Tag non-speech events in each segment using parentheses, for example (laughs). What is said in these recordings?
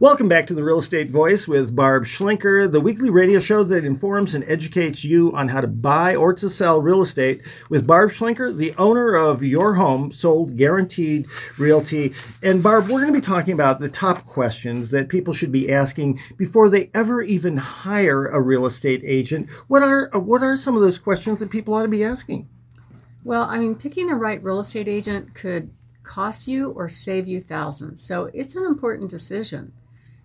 Welcome back to the Real Estate Voice with Barb Schlinker, the weekly radio show that informs and educates you on how to buy or to sell real estate with Barb Schlinker, the owner of Your Home Sold Guaranteed Realty. And Barb, we're going to be talking about the top questions that people should be asking before they ever even hire a real estate agent. What are what are some of those questions that people ought to be asking? Well, I mean, picking the right real estate agent could cost you or save you thousands. So it's an important decision.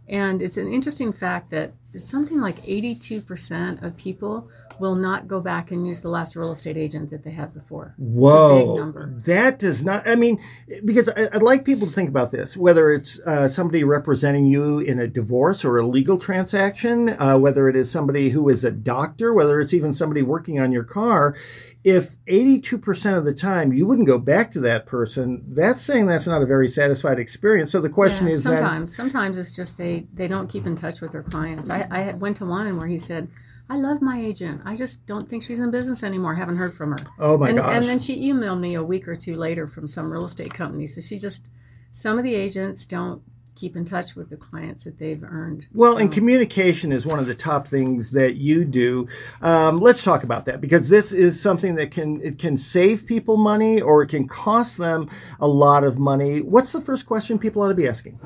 And it's an interesting fact that something like 82% of people will not go back and use the last real estate agent that they had before. Whoa, that does not. I mean, because I, would like people to think about this: whether it's uh, somebody representing you in a divorce or a legal transaction, uh, whether it is somebody who is a doctor, whether it's even somebody working on your car. If 82% of the time you wouldn't go back to that person, that's saying that's not a very satisfied experience. So the question yeah, is sometimes, then, sometimes it's just they, they don't keep in touch with their clients. I, I went to one where he said, I love my agent. I just don't think she's in business anymore. Haven't heard from her. Oh my and, gosh. And then she emailed me a week or two later from some real estate company. So she just, some of the agents don't keep in touch with the clients that they've earned. Well, so. and communication is one of the top things that you do. Um, let's talk about that because this is something that can it can save people money or it can cost them a lot of money. What's the first question people ought to be asking?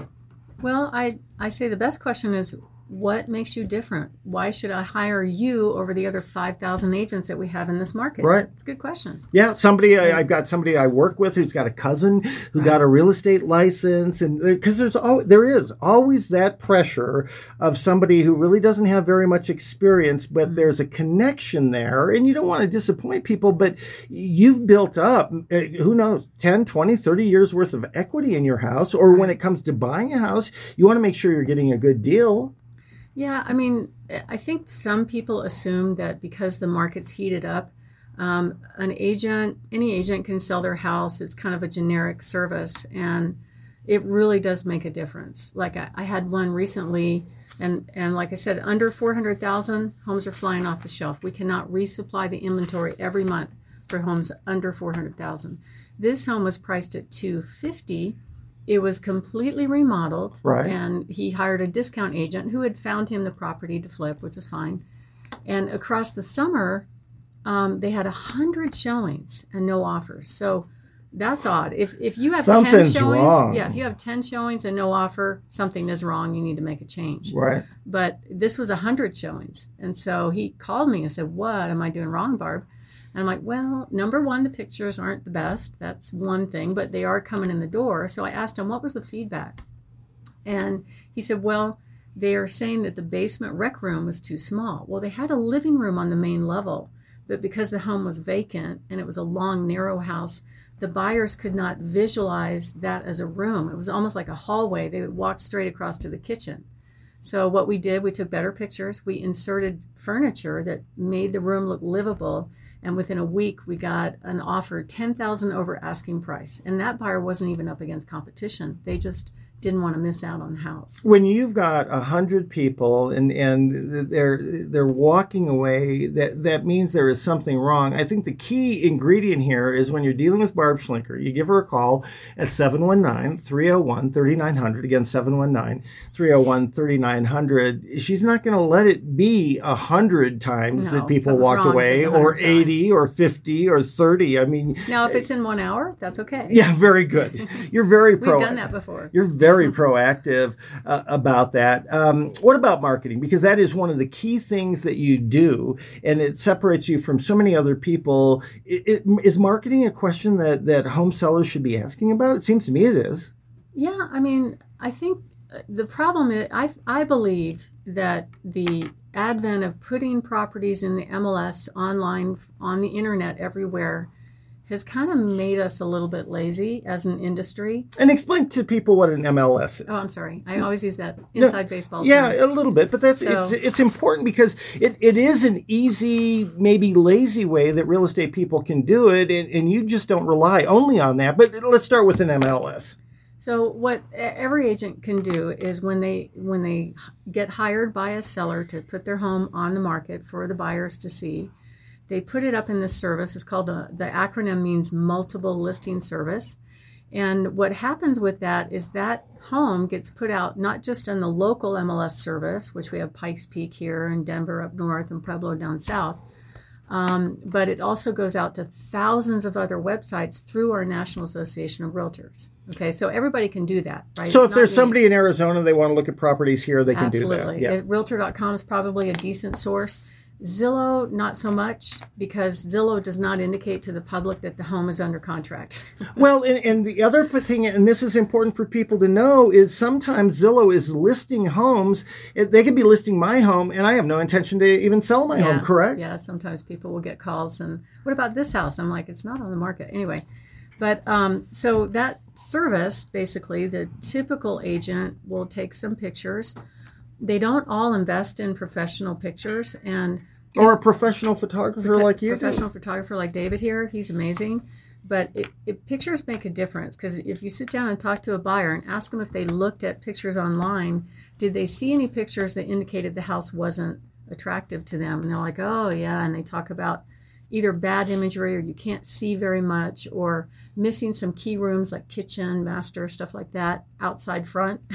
Well, I I say the best question is what makes you different? Why should I hire you over the other 5,000 agents that we have in this market? Right. It's a good question. Yeah, somebody I, have got somebody I work with who's got a cousin who right. got a real estate license, and because there's al- there is always that pressure of somebody who really doesn't have very much experience, but mm-hmm. there's a connection there, and you don't want to disappoint people, but you've built up uh, who knows 10, 20, 30 years worth of equity in your house, or right. when it comes to buying a house, you want to make sure you're getting a good deal. Yeah, I mean, I think some people assume that because the market's heated up, um, an agent, any agent can sell their house. It's kind of a generic service, and it really does make a difference. Like I, I had one recently, and and like I said, under four hundred thousand homes are flying off the shelf. We cannot resupply the inventory every month for homes under four hundred thousand. This home was priced at two fifty it was completely remodeled. Right. And he hired a discount agent who had found him the property to flip, which is fine. And across the summer, um, they had a hundred showings and no offers. So that's odd. If if you have Something's ten showings, wrong. yeah, if you have ten showings and no offer, something is wrong. You need to make a change. Right. But this was a hundred showings, and so he called me and said, "What am I doing wrong, Barb?" And I'm like, well, number one, the pictures aren't the best. That's one thing, but they are coming in the door. So I asked him, what was the feedback? And he said, well, they are saying that the basement rec room was too small. Well, they had a living room on the main level, but because the home was vacant and it was a long, narrow house, the buyers could not visualize that as a room. It was almost like a hallway. They would walk straight across to the kitchen. So what we did, we took better pictures. We inserted furniture that made the room look livable and within a week we got an offer 10,000 over asking price. And that buyer wasn't even up against competition. They just didn't want to miss out on the house. When you've got a hundred people and and they're they're walking away, that that means there is something wrong. I think the key ingredient here is when you're dealing with Barb Schlinker, you give her a call at 719-301-3900. Again, 719-301-3900. She's not going to let it be a hundred times no, that people walked away, or 80, or 50, or 30. I mean, now if it's eh, in one hour, that's okay. Yeah, very good. (laughs) You're very pro. We've done that before. You're very very proactive uh, about that. Um, what about marketing? Because that is one of the key things that you do, and it separates you from so many other people. It, it, is marketing a question that that home sellers should be asking about? It seems to me it is. Yeah, I mean, I think uh, the problem is I I believe that the advent of putting properties in the MLS online on the internet everywhere has kind of made us a little bit lazy as an industry. And explain to people what an MLS is. Oh, I'm sorry. I always use that inside no, baseball. Yeah, term. a little bit, but that's so, it's, it's, important because it, it is an easy, maybe lazy way that real estate people can do it, and, and you just don't rely only on that. But let's start with an MLS. So what every agent can do is when they when they get hired by a seller to put their home on the market for the buyers to see, they put it up in this service. It's called a, the acronym means multiple listing service. And what happens with that is that home gets put out not just on the local MLS service, which we have Pikes Peak here and Denver up north and Pueblo down south, um, but it also goes out to thousands of other websites through our National Association of Realtors. Okay, so everybody can do that, right? So It's if there's not somebody in Arizona they want to look at properties here, they can Absolutely. do that. Yeah. Realtor.com is probably a decent source. Zillow, not so much, because Zillow does not indicate to the public that the home is under contract. (laughs) Well, and, and the other thing, and this is important for people to know, is sometimes Zillow is listing homes. They could be listing my home, and I have no intention to even sell my home. Correct? Yeah, sometimes people will get calls and what about this house? I'm like, it's not on the market. Anyway, but um, so that service, basically, the typical agent will take some pictures. They don't all invest in professional pictures and Or a professional photographer like you. do. professional photographer like David here. He's amazing. But it, it, pictures make a difference because if you sit down and talk to a buyer and ask them if they looked at pictures online, did they see any pictures that indicated the house wasn't attractive to them? And they're like, oh, yeah. And they talk about either bad imagery or you can't see very much or missing some key rooms like kitchen, master, stuff like that, outside front. (laughs)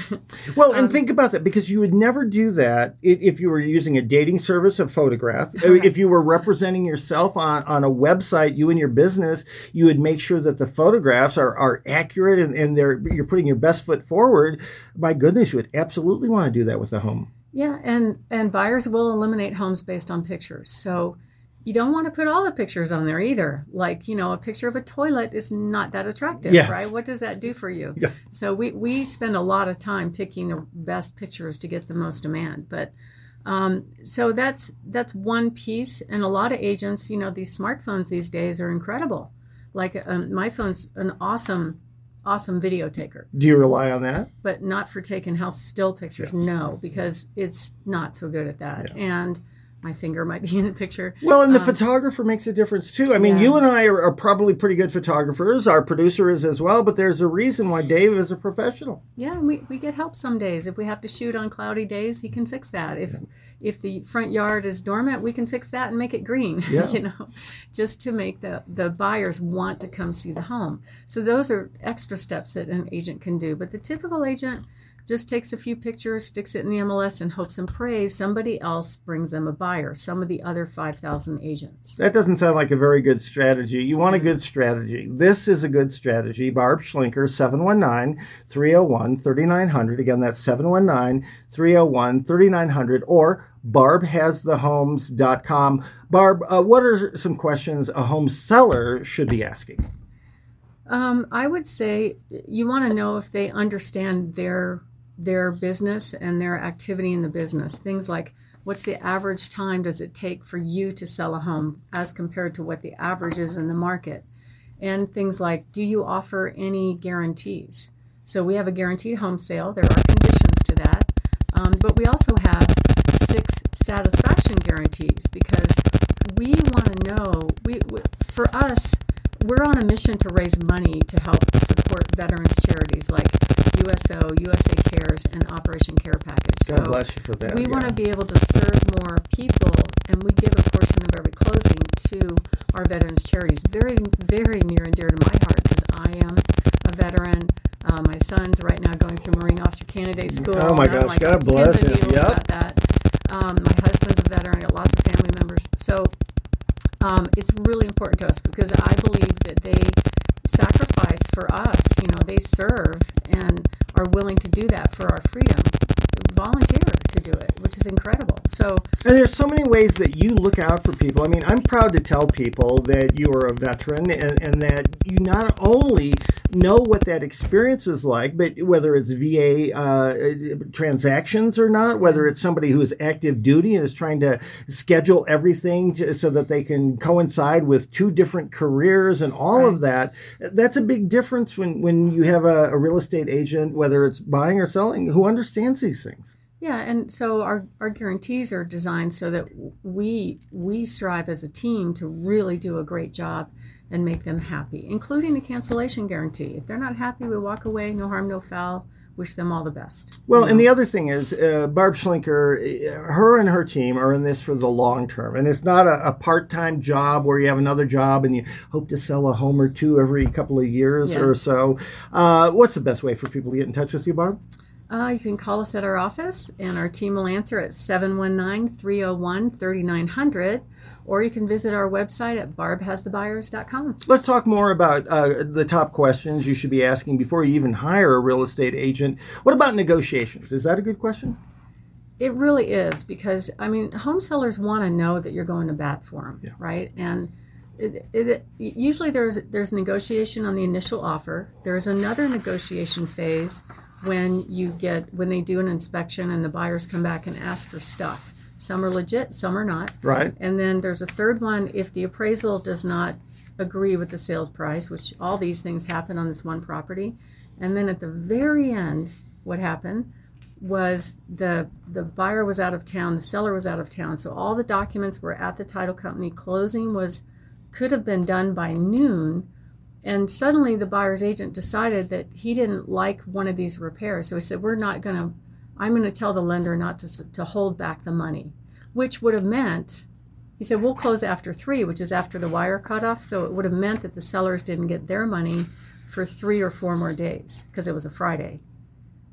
Well, and Um, think about that because you would never do that if you were using a dating service, a photograph. Correct. If you were representing yourself on, on a website, you and your business, you would make sure that the photographs are, are accurate and, and they're you're putting your best foot forward. My goodness, you would absolutely want to do that with a home. Yeah, and and buyers will eliminate homes based on pictures. So you don't want to put all the pictures on there either. Like, you know, a picture of a toilet is not that attractive, Yes. right? What does that do for you? Yeah. So we we spend a lot of time picking the best pictures to get the most demand. But um, so that's that's one piece, and a lot of agents, you know, these smartphones these days are incredible. Like um, my phone's an awesome, awesome video taker Do you rely on that? but not for taking house still pictures. No, because it's not so good at that. And my finger might be in the picture. Well, and the Um, photographer makes a difference too. I mean, Yeah. you and I are, are probably pretty good photographers. Our producer is as well, but there's a reason why Dave is a professional. Yeah, we, we get help some days. If we have to shoot on cloudy days, he can fix that. If if the front yard is dormant, we can fix that and make it green. (laughs) Yeah. you know, just to make the the buyers want to come see the home. So those are extra steps that an agent can do. But the typical agent just takes a few pictures, sticks it in the MLS, and hopes and prays somebody else brings them a buyer. Some of the other five thousand agents. That doesn't sound like a very good strategy. You want a good strategy. This is a good strategy. Barb Schlinker, 719 301 3900. Again, that's 719 301 3900 or barbhasthehomes.com. Barb, uh, what are some questions a home seller should be asking? Um, I would say you want to know if they understand their their business and their activity in the business. Things like what's the average time does it take for you to sell a home as compared to what the average is in the market, and things like do you offer any guarantees? So we have a guaranteed home sale. There are conditions to that, um, but we also have six satisfaction guarantees because we want to know. We, we for us we're on a mission to raise money to help support veterans charities like USO, USA Cares, and Operation Care Package. God bless you for that. we yeah. want to be able to serve more people, and we give a portion of every closing to our veterans charities. Very, very near and dear to my heart because I am a veteran. Uh, my son's right now going through Marine Officer Candidate School. Oh my gosh, like God bless him. Yep. about that. Um, my husband's a veteran. I got lots of family members. So um, it's really important to us because I believe that they sacrifice for us. You know, they serve and are willing to do that for our freedom, volunteer to do it, which is incredible. So And there's so many ways that you look out for people. I mean, I'm proud to tell people that you are a veteran and, and that you not only know what that experience is like, but whether it's VA uh, transactions or not, whether it's somebody who is active duty and is trying to schedule everything to, so that they can coincide with two different careers and all of that. That's a big difference when, when you have a, a real estate agent, whether it's buying or selling, who understands these things. Yeah, and so our, our guarantees are designed so that we we strive as a team to really do a great job and make them happy, including the cancellation guarantee. If they're not happy, we walk away, no harm, no foul. wish them all the best. Well, you and the other thing is, uh, Barb Schlinker, uh, her and her team are in this for the long term. And it's not a, a part time job where you have another job and you hope to sell a home or two every couple of years Yeah. or so. Uh, what's the best way for people to get in touch with you, Barb? Uh, you can call us at our office, and our team will answer at 719 301 3900, or you can visit our website at barbhasthebuyers.com. Let's talk more about uh, the top questions you should be asking before you even hire a real estate agent. What about negotiations? Is that a good question? It really is because, I mean, home sellers want to know that you're going to bat for them, Yeah. right? And it, it, usually there's there's negotiation on the initial offer. There's another negotiation phase when you get when they do an inspection and the buyers come back and ask for stuff. Some are legit, some are not. Right. And then there's a third one if the appraisal does not agree with the sales price, which all these things happen on this one property. And then at the very end, what happened was the the buyer was out of town, the seller was out of town, so all the documents were at the title company. Closing was could have been done by noon, and suddenly the buyer's agent decided that he didn't like one of these repairs. So he said, "We're not going to. I'm going to tell the lender not to to hold back the money," which would have meant. He said, "We'll close after three, which is after the wire cutoff." So it would have meant that the sellers didn't get their money for three or four more days because it was a Friday.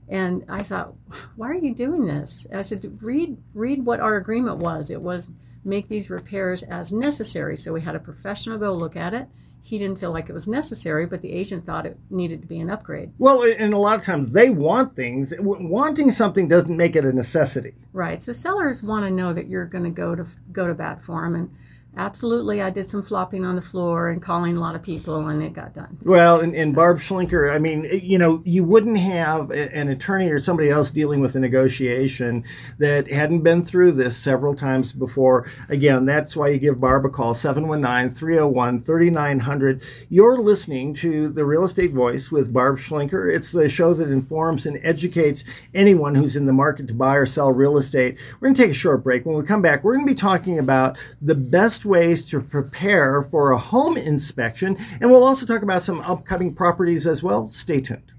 And I thought, why are you doing this? I said, read read what our agreement was. It was make these repairs as necessary. So we had a professional go look at it. He didn't feel like it was necessary, but the agent thought it needed to be an upgrade. Well, and a lot of times they want things. Wanting something doesn't make it a necessity. Right. So sellers want to know that you're going to go to go to bat for them. And absolutely, I did some flopping on the floor and calling a lot of people, and it got done. Well, and, and Barb Schlinker, I mean, you know, you wouldn't have an attorney or somebody else dealing with a negotiation that hadn't been through this several times before. Again, that's why you give Barb a call, 719 301 3900. You're listening to The Real Estate Voice with Barb Schlinker. It's the show that informs and educates anyone who's in the market to buy or sell real estate. We're going to take a short break. When we come back, we're going to be talking about the best ways to prepare for a home inspection, and we'll also talk about some upcoming properties as well. Stay tuned.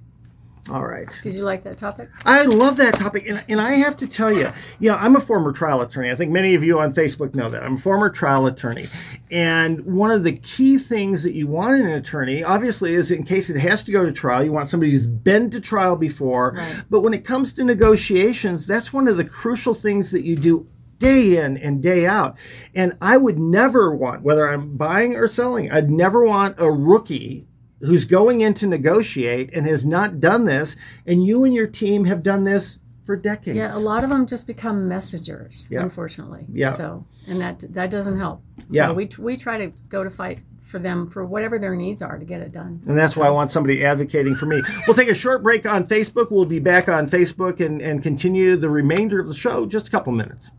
All right. Did you like that topic? I love that topic. And, and I have to tell you, you know, I'm a former trial attorney. I think many of you on Facebook know that. I'm a former trial attorney. And one of the key things that you want in an attorney, obviously, is in case it has to go to trial, you want somebody who's been to trial before. Right. But when it comes to negotiations, that's one of the crucial things that you do day in and day out. And I would never want, whether I'm buying or selling, I'd never want a rookie who's going in to negotiate and has not done this, and you and your team have done this for decades. Yeah, a lot of them just become messengers, Yeah. unfortunately. Yeah. So, and that that doesn't help. Yeah. So we we try to go to fight for them for whatever their needs are to get it done. And that's why I want somebody advocating for me. We'll take a short break on Facebook. We'll be back on Facebook and, and continue the remainder of the show just a couple minutes.